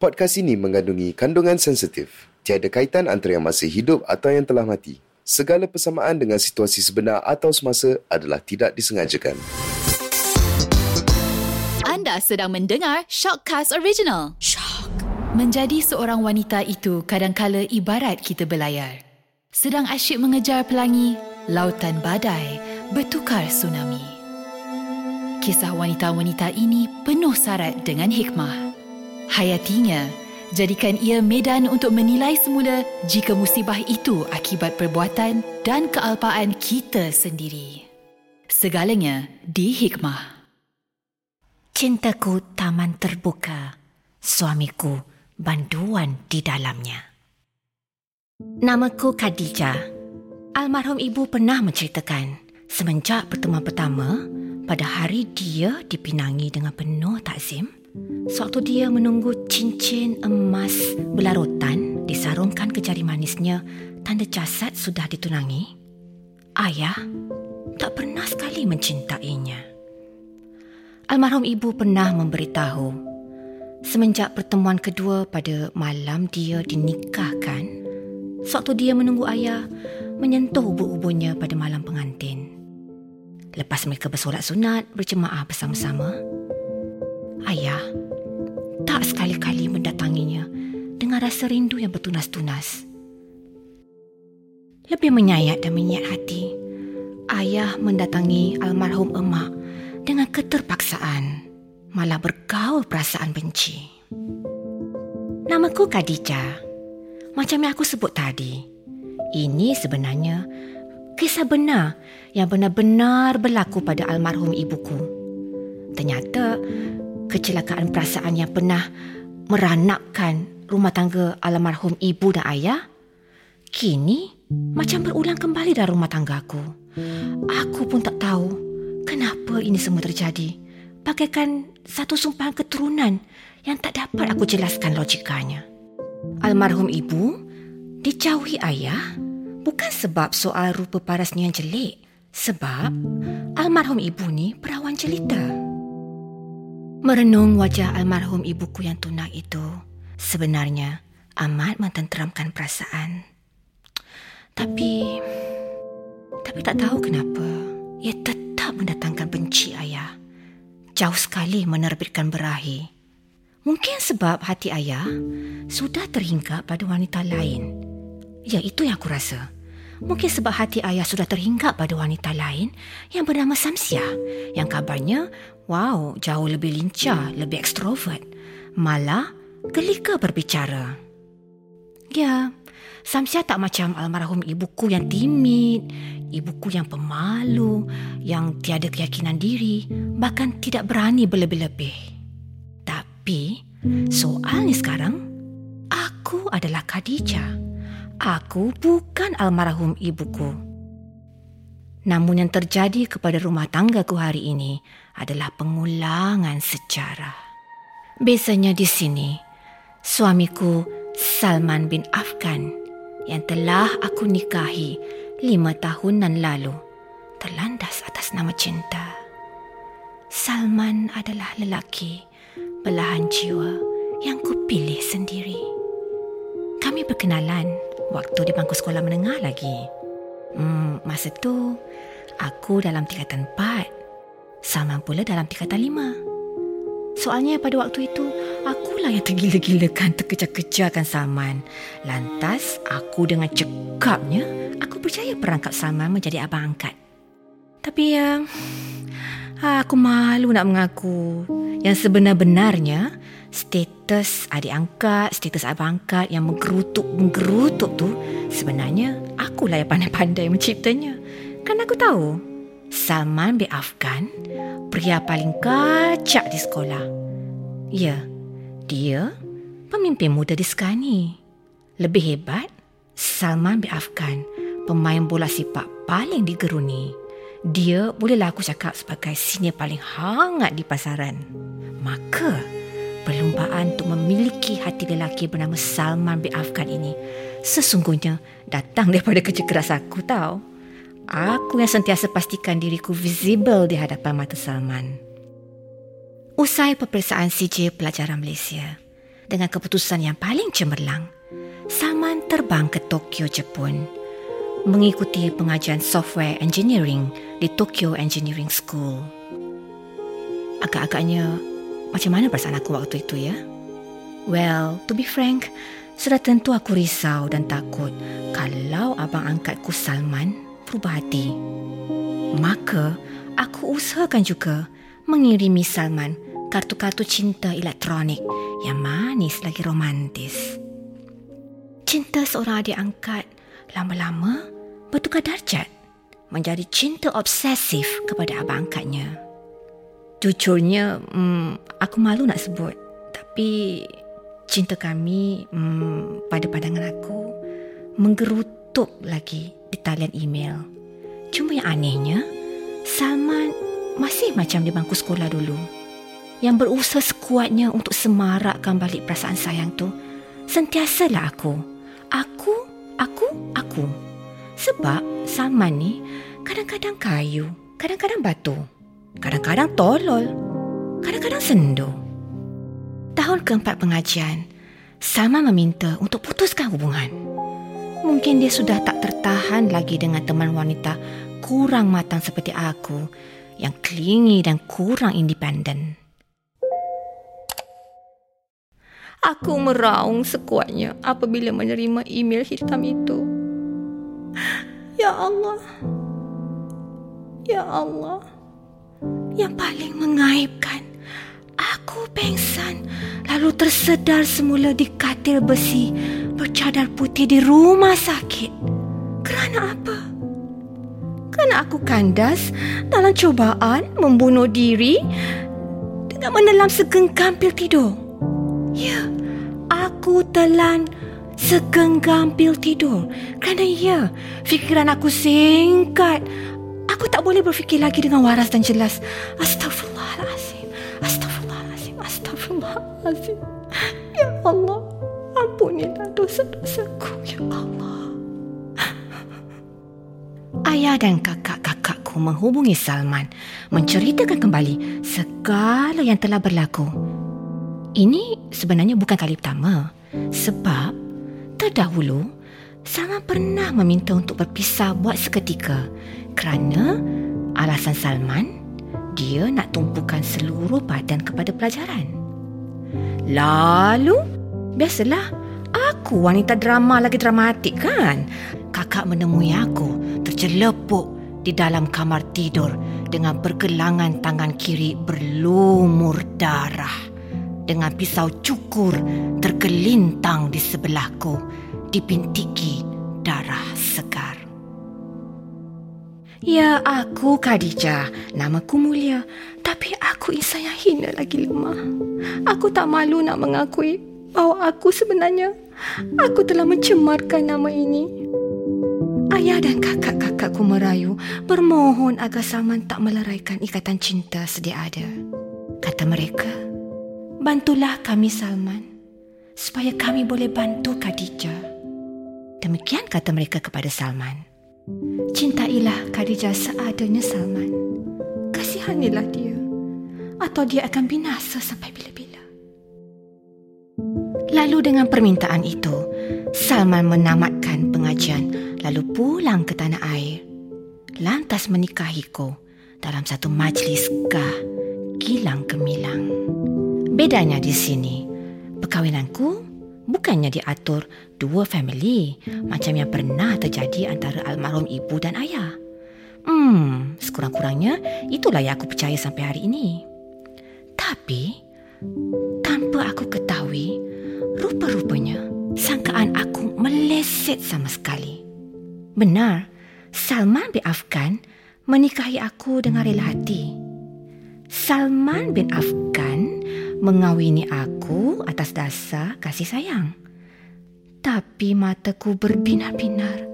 Podcast ini mengandungi kandungan sensitif. Tiada kaitan antara yang masih hidup atau yang telah mati. Segala persamaan dengan situasi sebenar atau semasa adalah tidak disengajakan. Anda sedang mendengar Shockcast Original. Shock. Menjadi seorang wanita itu kadangkala ibarat kita berlayar. Sedang asyik mengejar pelangi, lautan badai bertukar tsunami. Kisah wanita-wanita ini penuh syarat dengan hikmah. Hayatinya, jadikan ia medan untuk menilai semula jika musibah itu akibat perbuatan dan kealpaan kita sendiri. Segalanya di hikmah. Cintaku taman terbuka, suamiku banduan di dalamnya. Namaku Khadijah. Almarhum ibu pernah menceritakan semenjak pertemuan pertama pada hari dia dipinangi dengan penuh takzim, Sewaktu dia menunggu cincin emas belarutan disarungkan ke jari manisnya tanda jasad sudah ditunangi, ayah tak pernah sekali mencintainya. Almarhum ibu pernah memberitahu semenjak pertemuan kedua pada malam dia dinikahkan, sewaktu dia menunggu ayah menyentuh ubur-uburnya pada malam pengantin. Lepas mereka bersolat sunat berjemaah bersama-sama, ayah tak sekali-kali mendatanginya dengan rasa rindu yang bertunas-tunas. Lebih menyayat dan menyayat hati, ayah mendatangi almarhum emak dengan keterpaksaan, malah bergaul perasaan benci. Namaku Khadijah. Macam yang aku sebut tadi, ini sebenarnya kisah benar yang benar-benar berlaku pada almarhum ibuku. Ternyata kecelakaan perasaan yang pernah meranapkan rumah tangga almarhum ibu dan ayah kini macam berulang kembali dalam rumah tangga aku. Aku pun tak tahu kenapa ini semua terjadi. Bagaikan satu sumpahan keturunan yang tak dapat aku jelaskan logikanya. Almarhum ibu dijauhi ayah bukan sebab soal rupa parasnya yang jelek. Sebab almarhum ibu ni perawan jelita. Merenung wajah almarhum ibuku yang tunang itu sebenarnya amat mententeramkan perasaan. Tapi tapi tak tahu kenapa ia tetap mendatangkan benci ayah. Jauh sekali menerbitkan berahi. Mungkin sebab hati ayah sudah terhingga pada wanita lain. Ya itu yang aku rasa. Mungkin sebab hati ayah sudah terhinggap pada wanita lain yang bernama Samsia yang kabarnya Wow, jauh lebih lincah, lebih ekstrovert. Malah gelika berbicara. Ya, Samsia tak macam almarhum ibuku yang timid, ibuku yang pemalu, yang tiada keyakinan diri, bahkan tidak berani berlebih-lebih. Tapi, soalnya sekarang, aku adalah Khadijah. Aku bukan almarhum ibuku. Namun yang terjadi kepada rumah tanggaku hari ini adalah pengulangan sejarah. Biasanya di sini, suamiku Salman bin Afgan yang telah aku nikahi lima tahunan lalu terlandas atas nama cinta. Salman adalah lelaki belahan jiwa yang kupilih sendiri. Kami berkenalan waktu di bangku sekolah menengah lagi. Hmm, masa tu, aku dalam tingkatan empat sama pula dalam tingkatan lima. Soalnya pada waktu itu, akulah yang tergila-gilakan terkejar-kejarkan Salman. Lantas, aku dengan cekapnya, aku percaya perangkap Salman menjadi abang angkat. Tapi ya, aku malu nak mengaku yang sebenar-benarnya status adik angkat, status abang angkat yang menggerutuk-menggerutuk tu sebenarnya akulah yang pandai-pandai menciptanya. Kan aku tahu Salman bin Afgan, pria paling kacak di sekolah. Ya, dia pemimpin muda di Skani. Lebih hebat, Salman bin Afgan, pemain bola sepak paling digeruni. Dia bolehlah aku cakap sebagai senior paling hangat di pasaran. Maka, perlumbaan untuk memiliki hati lelaki bernama Salman bin Afgan ini sesungguhnya datang daripada kerja keras aku tahu. Aku yang sentiasa pastikan diriku visible di hadapan mata Salman. Usai peperiksaan CJ pelajaran Malaysia, dengan keputusan yang paling cemerlang, Salman terbang ke Tokyo, Jepun mengikuti pengajian software engineering di Tokyo Engineering School. Agak-agaknya macam mana perasaan aku waktu itu ya? Well, to be frank, sudah tentu aku risau dan takut kalau abang angkatku Salman berubah hati. Maka, aku usahakan juga mengirimi Salman kartu-kartu cinta elektronik yang manis lagi romantis. Cinta seorang adik angkat lama-lama bertukar darjat menjadi cinta obsesif kepada abang angkatnya. Jujurnya, hmm, aku malu nak sebut. Tapi cinta kami hmm, pada pandangan aku menggerutup lagi di talian email. Cuma yang anehnya, Salman masih macam di bangku sekolah dulu. Yang berusaha sekuatnya untuk semarakkan balik perasaan sayang tu, sentiasalah aku. Aku, aku, aku. Sebab Salman ni kadang-kadang kayu, kadang-kadang batu, kadang-kadang tolol, kadang-kadang sendu. Tahun keempat pengajian, Salman meminta untuk putuskan hubungan. Mungkin dia sudah tak tertahan lagi dengan teman wanita kurang matang seperti aku yang klingi dan kurang independen. Aku meraung sekuatnya apabila menerima email hitam itu. Ya Allah. Ya Allah. Yang paling mengaibkan, aku pengsan lalu tersedar semula di katil besi bercadar putih di rumah sakit. Kerana apa? Kerana aku kandas dalam cobaan membunuh diri dengan menelan segenggam pil tidur. Ya, aku telan segenggam pil tidur. Kerana ya, fikiran aku singkat. Aku tak boleh berfikir lagi dengan waras dan jelas. Astaghfirullahalazim. Astaghfirullahalazim. Astaghfirullahalazim. Ya Allah, ampunilah dosa-dosaku, ya Allah. Ayah dan kakak-kakakku menghubungi Salman menceritakan kembali segala yang telah berlaku. Ini sebenarnya bukan kali pertama sebab terdahulu Salman pernah meminta untuk berpisah buat seketika kerana alasan Salman dia nak tumpukan seluruh badan kepada pelajaran. Lalu, biasalah aku wanita drama lagi dramatik kan? Kakak menemui aku tercelepuk di dalam kamar tidur dengan pergelangan tangan kiri berlumur darah dengan pisau cukur tergelintang di sebelahku dipintiki darah segar. Ya, aku Khadijah. Namaku mulia. Tapi aku insan yang hina lagi lemah. Aku tak malu nak mengakui bahawa aku sebenarnya aku telah mencemarkan nama ini. Ayah dan kakak-kakakku merayu bermohon agar Salman tak meleraikan ikatan cinta sedia ada. Kata mereka, Bantulah kami Salman supaya kami boleh bantu Khadijah. Demikian kata mereka kepada Salman. Cintailah Khadijah seadanya Salman. Kasihanilah dia atau dia akan binasa sampai bila-bila. Lalu dengan permintaan itu, Salman menamatkan pengajian lalu pulang ke tanah air. Lantas menikahiku dalam satu majlis kah kilang kemilang. Bedanya di sini, perkahwinanku bukannya diatur dua family macam yang pernah terjadi antara almarhum ibu dan ayah. Hmm, sekurang-kurangnya itulah yang aku percaya sampai hari ini. Tapi, tanpa aku ketahui, rupa-rupanya sangkaan aku meleset sama sekali. Benar, Salman bin Afgan menikahi aku dengan rela hati. Salman bin Afgan mengawini aku atas dasar kasih sayang. Tapi mataku berbinar-binar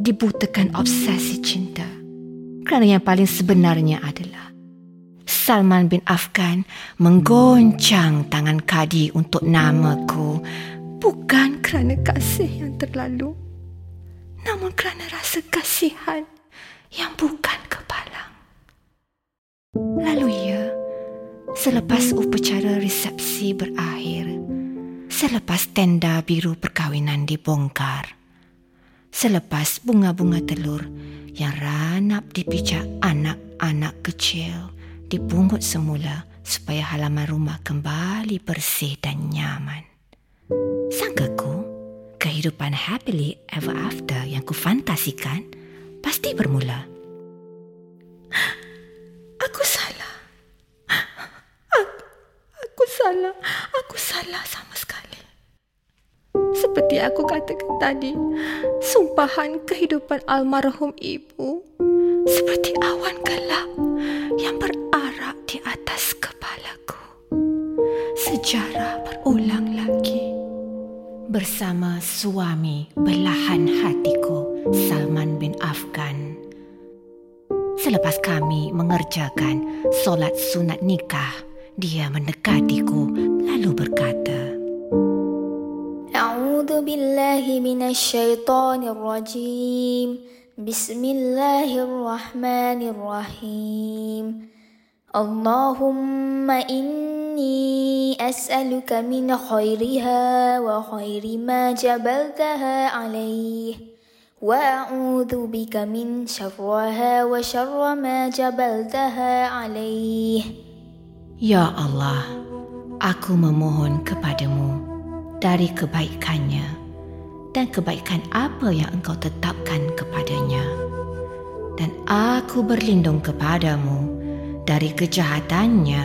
dibutakan obsesi cinta. Kerana yang paling sebenarnya adalah Salman bin Afgan menggoncang tangan Kadi untuk namaku bukan kerana kasih yang terlalu namun kerana rasa kasihan yang bukan kepalang. Lalu ia Selepas upacara resepsi berakhir, Selepas tenda biru perkahwinan dibongkar. Selepas bunga-bunga telur yang ranap di pijak anak-anak kecil dipungut semula supaya halaman rumah kembali bersih dan nyaman. Sangkaku, kehidupan happily ever after yang kufantasikan pasti bermula. Aku salah. Aku, aku salah. Aku salah sama sekali. Seperti aku katakan tadi, sumpahan kehidupan almarhum ibu seperti awan gelap yang berarak di atas kepalaku. Sejarah berulang lagi. Bersama suami belahan hatiku, Salman bin Afgan. Selepas kami mengerjakan solat sunat nikah, dia mendekatiku lalu berkata, بالله من الشيطان الرجيم. بسم الله الرحمن الرحيم. اللهم إني أسألك من خيرها وخير ما جبلتها عليه وأعوذ بك من شرها وشر ما جبلتها عليه. Ya Allah, aku memohon kepadamu dari kebaikannya. Dan kebaikan apa yang engkau tetapkan kepadanya. Dan aku berlindung kepadamu dari kejahatannya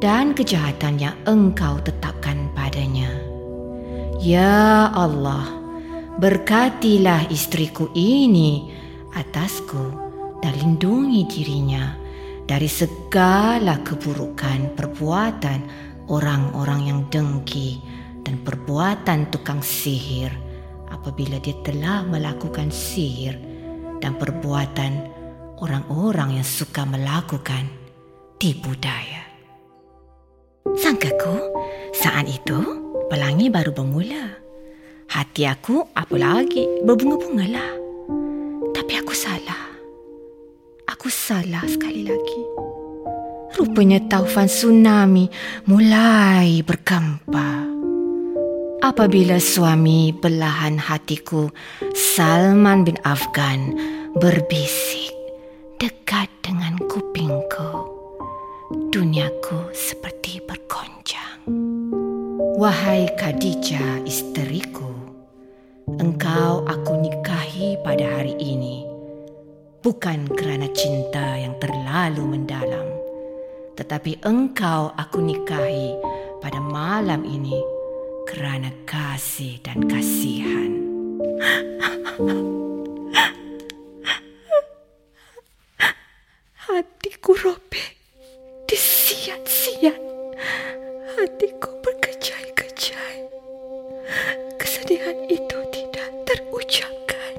dan kejahatan yang engkau tetapkan padanya. Ya Allah, berkatilah istriku ini atasku dan lindungi dirinya dari segala keburukan perbuatan orang-orang yang dengki dan perbuatan tukang sihir apabila dia telah melakukan sihir dan perbuatan orang-orang yang suka melakukan tipu daya. Sangkaku, saat itu pelangi baru bermula. Hati aku apa lagi berbunga-bunga lah. Tapi aku salah. Aku salah sekali lagi. Rupanya taufan tsunami mulai bergempar. Apabila suami belahan hatiku Salman bin Afgan berbisik dekat dengan kupingku. Duniaku seperti bergoncang. Wahai Khadijah isteriku, engkau aku nikahi pada hari ini bukan kerana cinta yang terlalu mendalam, tetapi engkau aku nikahi pada malam ini kerana kasih dan kasihan. Hatiku robek, disiat-siat. Hatiku berkejai-kejai. Kesedihan itu tidak terucapkan.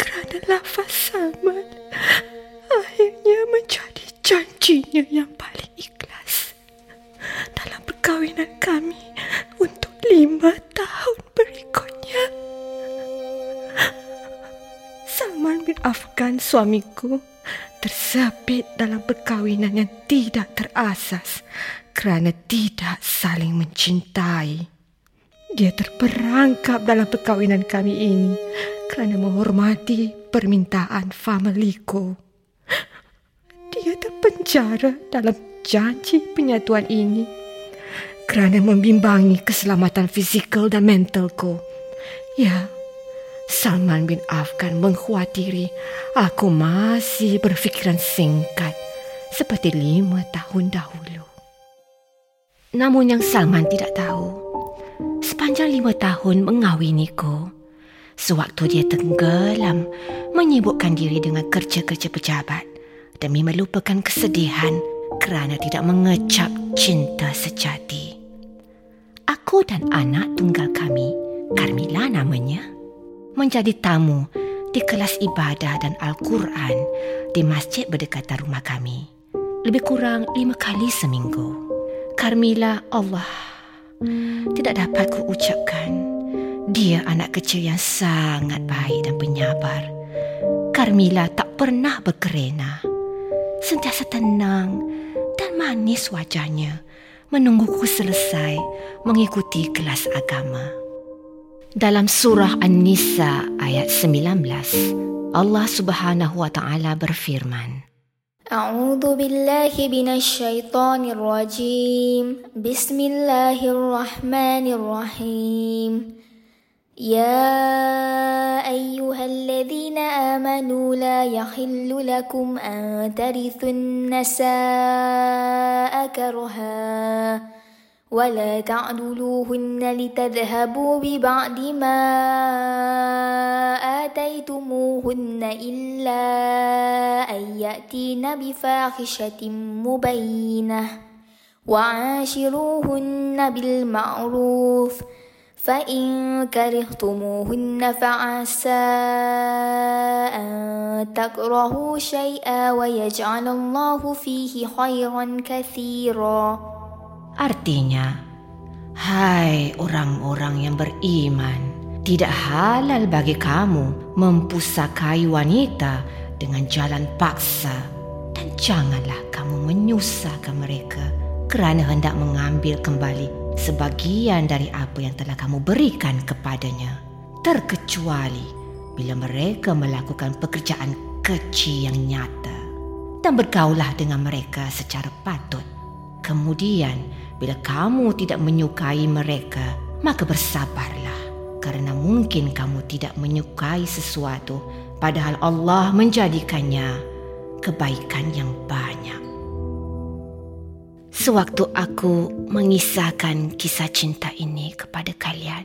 Kerana lafaz Salman akhirnya menjadi janjinya yang paling ikhlas dalam perkahwinan kami lima tahun berikutnya. Salman bin Afgan suamiku tersepit dalam perkahwinan yang tidak terasas kerana tidak saling mencintai. Dia terperangkap dalam perkahwinan kami ini kerana menghormati permintaan familiku. Dia terpenjara dalam janji penyatuan ini kerana membimbangi keselamatan fizikal dan mentalku. Ya, Salman bin Afgan mengkhawatiri aku masih berfikiran singkat seperti lima tahun dahulu. Namun yang Salman tidak tahu, sepanjang lima tahun mengawiniku, sewaktu dia tenggelam menyibukkan diri dengan kerja-kerja pejabat demi melupakan kesedihan kerana tidak mengecap cinta sejati. Aku dan anak tunggal kami, Carmila namanya, menjadi tamu di kelas ibadah dan Al-Quran di masjid berdekatan rumah kami. Lebih kurang lima kali seminggu. Carmila Allah tidak dapat ku ucapkan. Dia anak kecil yang sangat baik dan penyabar. Carmila tak pernah berkerena. Sentiasa tenang dan manis wajahnya menungguku selesai mengikuti kelas agama. Dalam surah An-Nisa ayat 19, Allah Subhanahu wa taala berfirman, أعوذ بالله من الشيطان الرجيم بسم الله الرحمن الرحيم يا أيها الذين آمنوا لا يحل لكم أن ترثوا النساء كرها ولا تعدلوهن لتذهبوا ببعض ما آتيتموهن إلا أن يأتين بفاحشة مبينة وعاشروهن بالمعروف فإن كرهتموهن فعسى أن تكرهوا شيئا ويجعل الله فيه خيرا كثيرا Artinya, hai orang-orang yang beriman, tidak halal bagi kamu mempusakai wanita dengan jalan paksa dan janganlah kamu menyusahkan mereka kerana hendak mengambil kembali sebagian dari apa yang telah kamu berikan kepadanya. Terkecuali bila mereka melakukan pekerjaan kecil yang nyata. Dan bergaulah dengan mereka secara patut. Kemudian bila kamu tidak menyukai mereka maka bersabarlah. Kerana mungkin kamu tidak menyukai sesuatu padahal Allah menjadikannya kebaikan yang banyak Sewaktu aku mengisahkan kisah cinta ini kepada kalian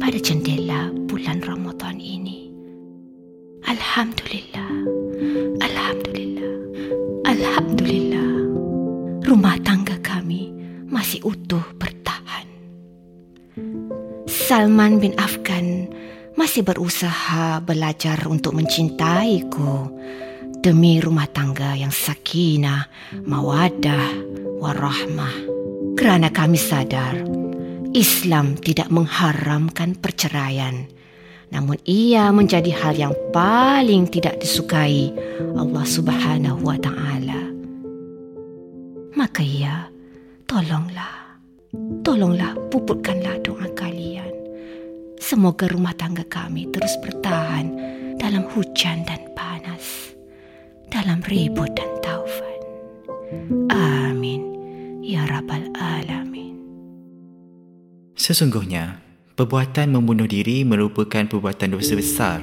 pada jendela bulan Ramadan ini. Alhamdulillah. Alhamdulillah. Alhamdulillah. Rumah tangga kami masih utuh bertahan. Salman bin Afgan masih berusaha belajar untuk mencintaiku demi rumah tangga yang sakinah, mawadah, warahmah. Kerana kami sadar Islam tidak mengharamkan perceraian. Namun ia menjadi hal yang paling tidak disukai Allah Subhanahu wa taala. Maka ia tolonglah. Tolonglah puputkanlah doa kalian. Semoga rumah tangga kami terus bertahan dalam hujan dan. Dalam ribut dan taufan. Amin. Ya Rabbal Alamin. Sesungguhnya, perbuatan membunuh diri merupakan perbuatan dosa besar.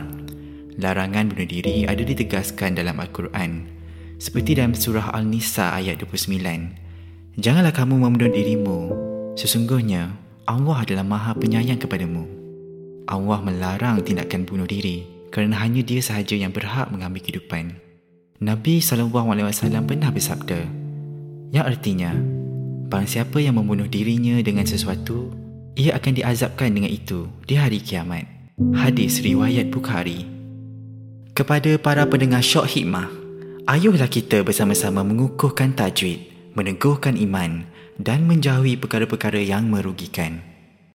Larangan bunuh diri ada ditegaskan dalam Al-Quran. Seperti dalam surah Al-Nisa ayat 29. Janganlah kamu membunuh dirimu. Sesungguhnya, Allah adalah maha penyayang kepadamu. Allah melarang tindakan bunuh diri kerana hanya dia sahaja yang berhak mengambil kehidupan. Nabi SAW pernah bersabda, yang artinya, Barang siapa yang membunuh dirinya dengan sesuatu, ia akan diazabkan dengan itu di hari kiamat. Hadis riwayat Bukhari. Kepada para pendengar syok hikmah, ayuhlah kita bersama-sama mengukuhkan tajwid, meneguhkan iman dan menjauhi perkara-perkara yang merugikan.